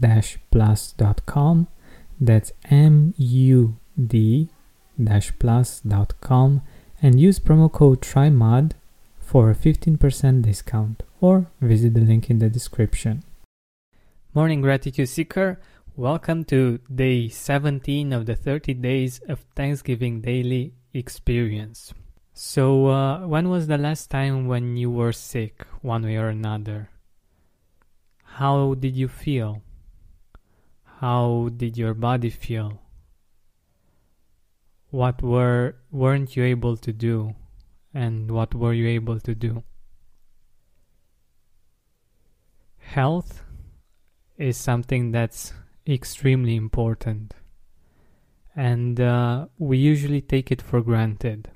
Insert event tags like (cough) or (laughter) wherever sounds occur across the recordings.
mood-plus.com. That's M U D plus.com and use promo code TRYMOD for a 15% discount or visit the link in the description. Morning Gratitude Seeker, welcome to day 17 of the 30 days of Thanksgiving Daily Experience. So, uh, when was the last time when you were sick, one way or another? How did you feel? How did your body feel? what were weren't you able to do? And what were you able to do? Health is something that's extremely important. And uh, we usually take it for granted.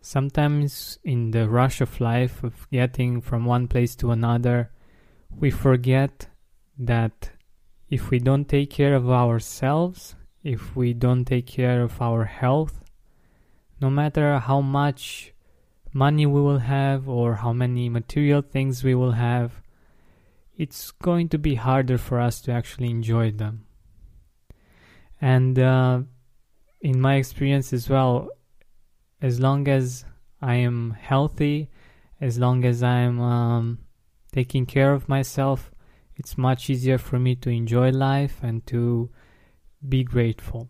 Sometimes in the rush of life of getting from one place to another we forget that if we don't take care of ourselves if we don't take care of our health, no matter how much money we will have or how many material things we will have, it's going to be harder for us to actually enjoy them. And uh, in my experience as well, as long as I am healthy, as long as I'm um, taking care of myself, it's much easier for me to enjoy life and to be grateful.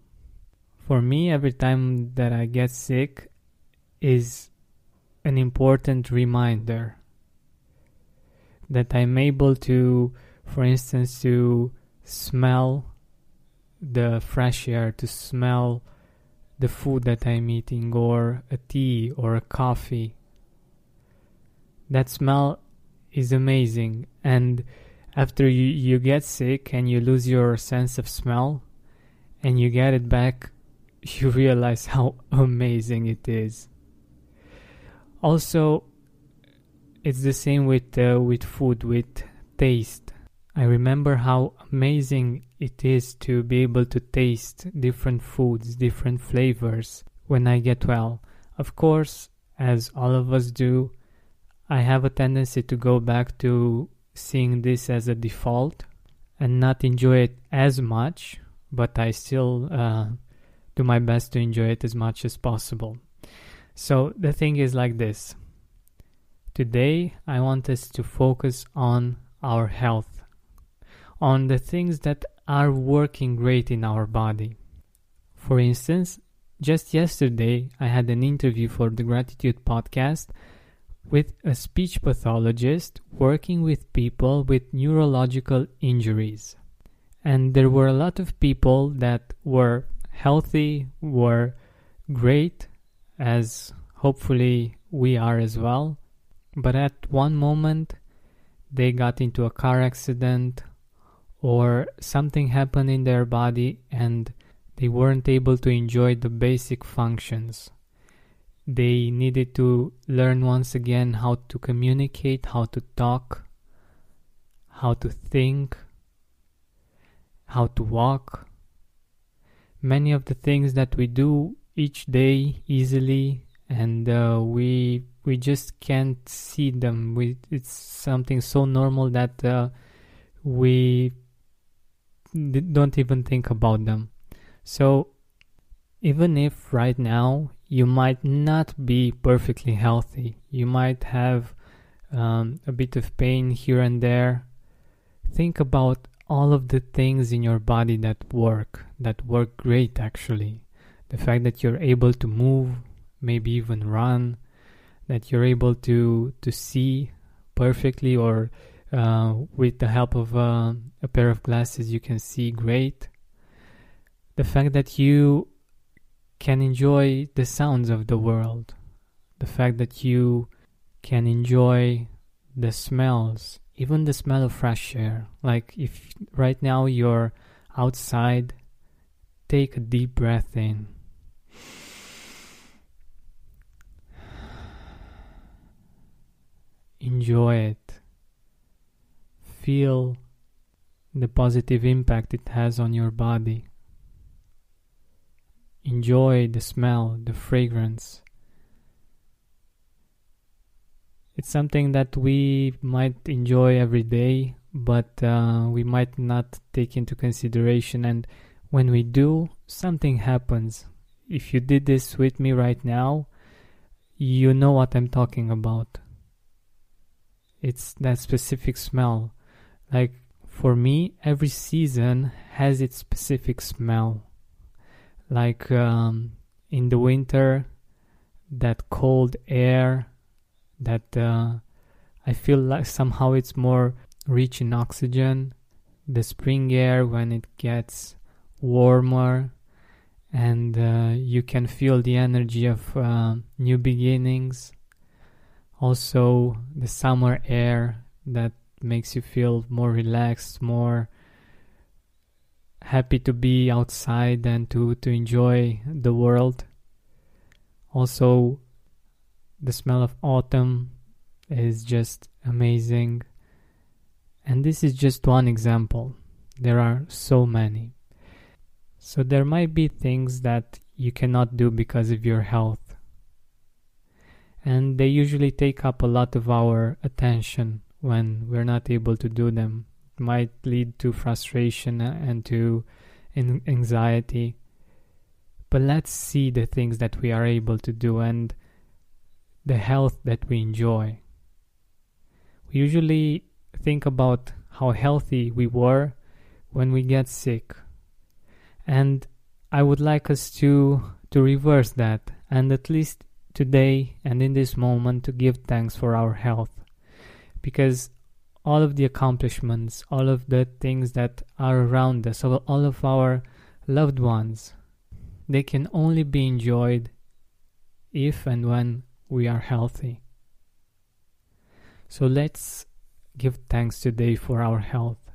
For me, every time that I get sick is an important reminder that I'm able to, for instance, to smell the fresh air, to smell the food that I'm eating, or a tea or a coffee. That smell is amazing, and after you, you get sick and you lose your sense of smell, and you get it back, (laughs) you realize how amazing it is. Also, it's the same with uh, with food, with taste. I remember how amazing it is to be able to taste different foods, different flavors when I get well. Of course, as all of us do, I have a tendency to go back to seeing this as a default and not enjoy it as much but I still uh, do my best to enjoy it as much as possible. So the thing is like this. Today, I want us to focus on our health, on the things that are working great in our body. For instance, just yesterday, I had an interview for the Gratitude podcast with a speech pathologist working with people with neurological injuries and there were a lot of people that were healthy, were great, as hopefully we are as well. But at one moment, they got into a car accident or something happened in their body and they weren't able to enjoy the basic functions. They needed to learn once again how to communicate, how to talk, how to think, how to walk, many of the things that we do each day easily and uh, we we just can't see them. We it's something so normal that uh, we don't even think about them. So even if right now you might not be perfectly healthy. You might have um, a bit of pain here and there. Think about all of the things in your body that work that work great actually. The fact that you're able to move maybe even run that you're able to to see perfectly or uh, with the help of uh, a pair of glasses you can see great. The fact that you can enjoy the sounds of the world the fact that you can enjoy the smells even the smell of fresh air like if right now you're outside take a deep breath in enjoy it. Feel the positive impact it has on your body. Enjoy the smell, the fragrance. It's something that we might enjoy every day, but uh, we might not take into consideration. And when we do, something happens. If you did this with me right now, you know what I'm talking about it's that specific smell. Like for me, every season has its specific smell. Like um, in the winter, that cold air, that uh, I feel like somehow it's more rich in oxygen. The spring air when it gets warmer and uh, you can feel the energy of uh, new beginnings also the summer air that makes you feel more relaxed more happy to be outside and to, to enjoy the world. Also the smell of autumn is just amazing. And this is just one example. There are so many. So there might be things that you cannot do because of your health. And they usually take up a lot of our attention when we're not able to do them. Might lead to frustration and to anxiety. But let's see the things that we are able to do and the health that we enjoy. We usually think about how healthy we were when we get sick. And I would like us to to reverse that and at least today and in this moment to give thanks for our health because all of the accomplishments, all of the things that are around us, all of our loved ones, they can only be enjoyed if and when we are healthy. So let's give thanks today for our health,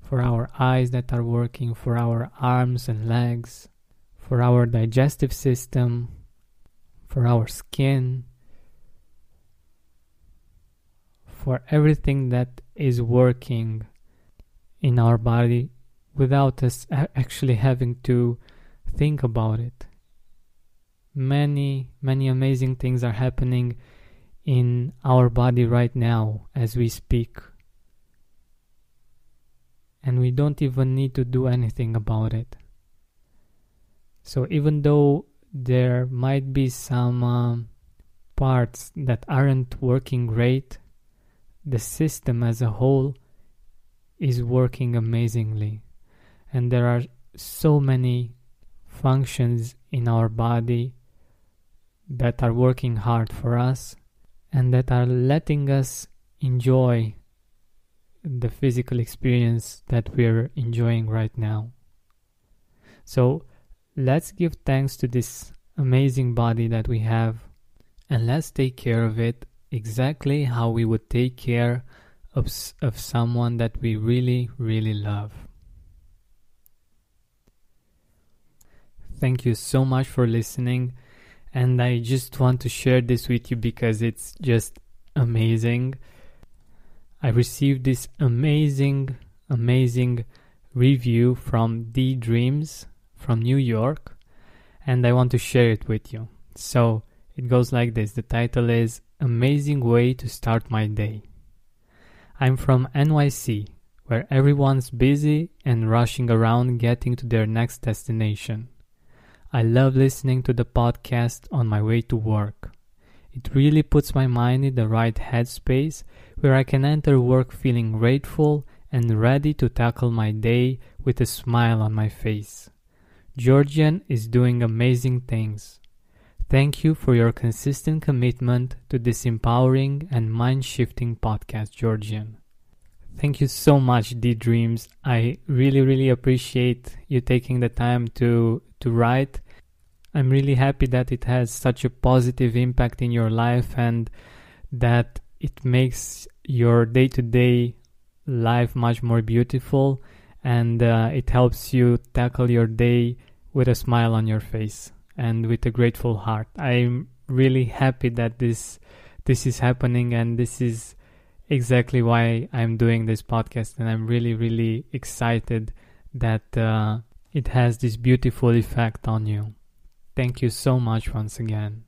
for our eyes that are working, for our arms and legs, for our digestive system, for our skin, for everything that is working in our body without us actually having to think about it. Many, many amazing things are happening in our body right now as we speak. And we don't even need to do anything about it. So, even though there might be some um, parts that aren't working great, the system as a whole is working amazingly. And there are so many functions in our body that are working hard for us and that are letting us enjoy the physical experience that we're enjoying right now. So, Let's give thanks to this amazing body that we have and let's take care of it exactly how we would take care of, of someone that we really, really love. Thank you so much for listening, and I just want to share this with you because it's just amazing. I received this amazing, amazing review from D Dreams from New York and I want to share it with you. So it goes like this the title is Amazing Way to Start My Day. I'm from NYC, where everyone's busy and rushing around getting to their next destination. I love listening to the podcast on my way to work. It really puts my mind in the right headspace where I can enter work feeling grateful and ready to tackle my day with a smile on my face. Georgian is doing amazing things. Thank you for your consistent commitment to this empowering and mind shifting podcast, Georgian. Thank you so much, D Dreams. I really, really appreciate you taking the time to to write. I'm really happy that it has such a positive impact in your life and that it makes your day to day life much more beautiful and uh, it helps you tackle your day with a smile on your face and with a grateful heart. I'm really happy that this this is happening and this is exactly why I'm doing this podcast and I'm really really excited that uh, it has this beautiful effect on you. Thank you so much once again.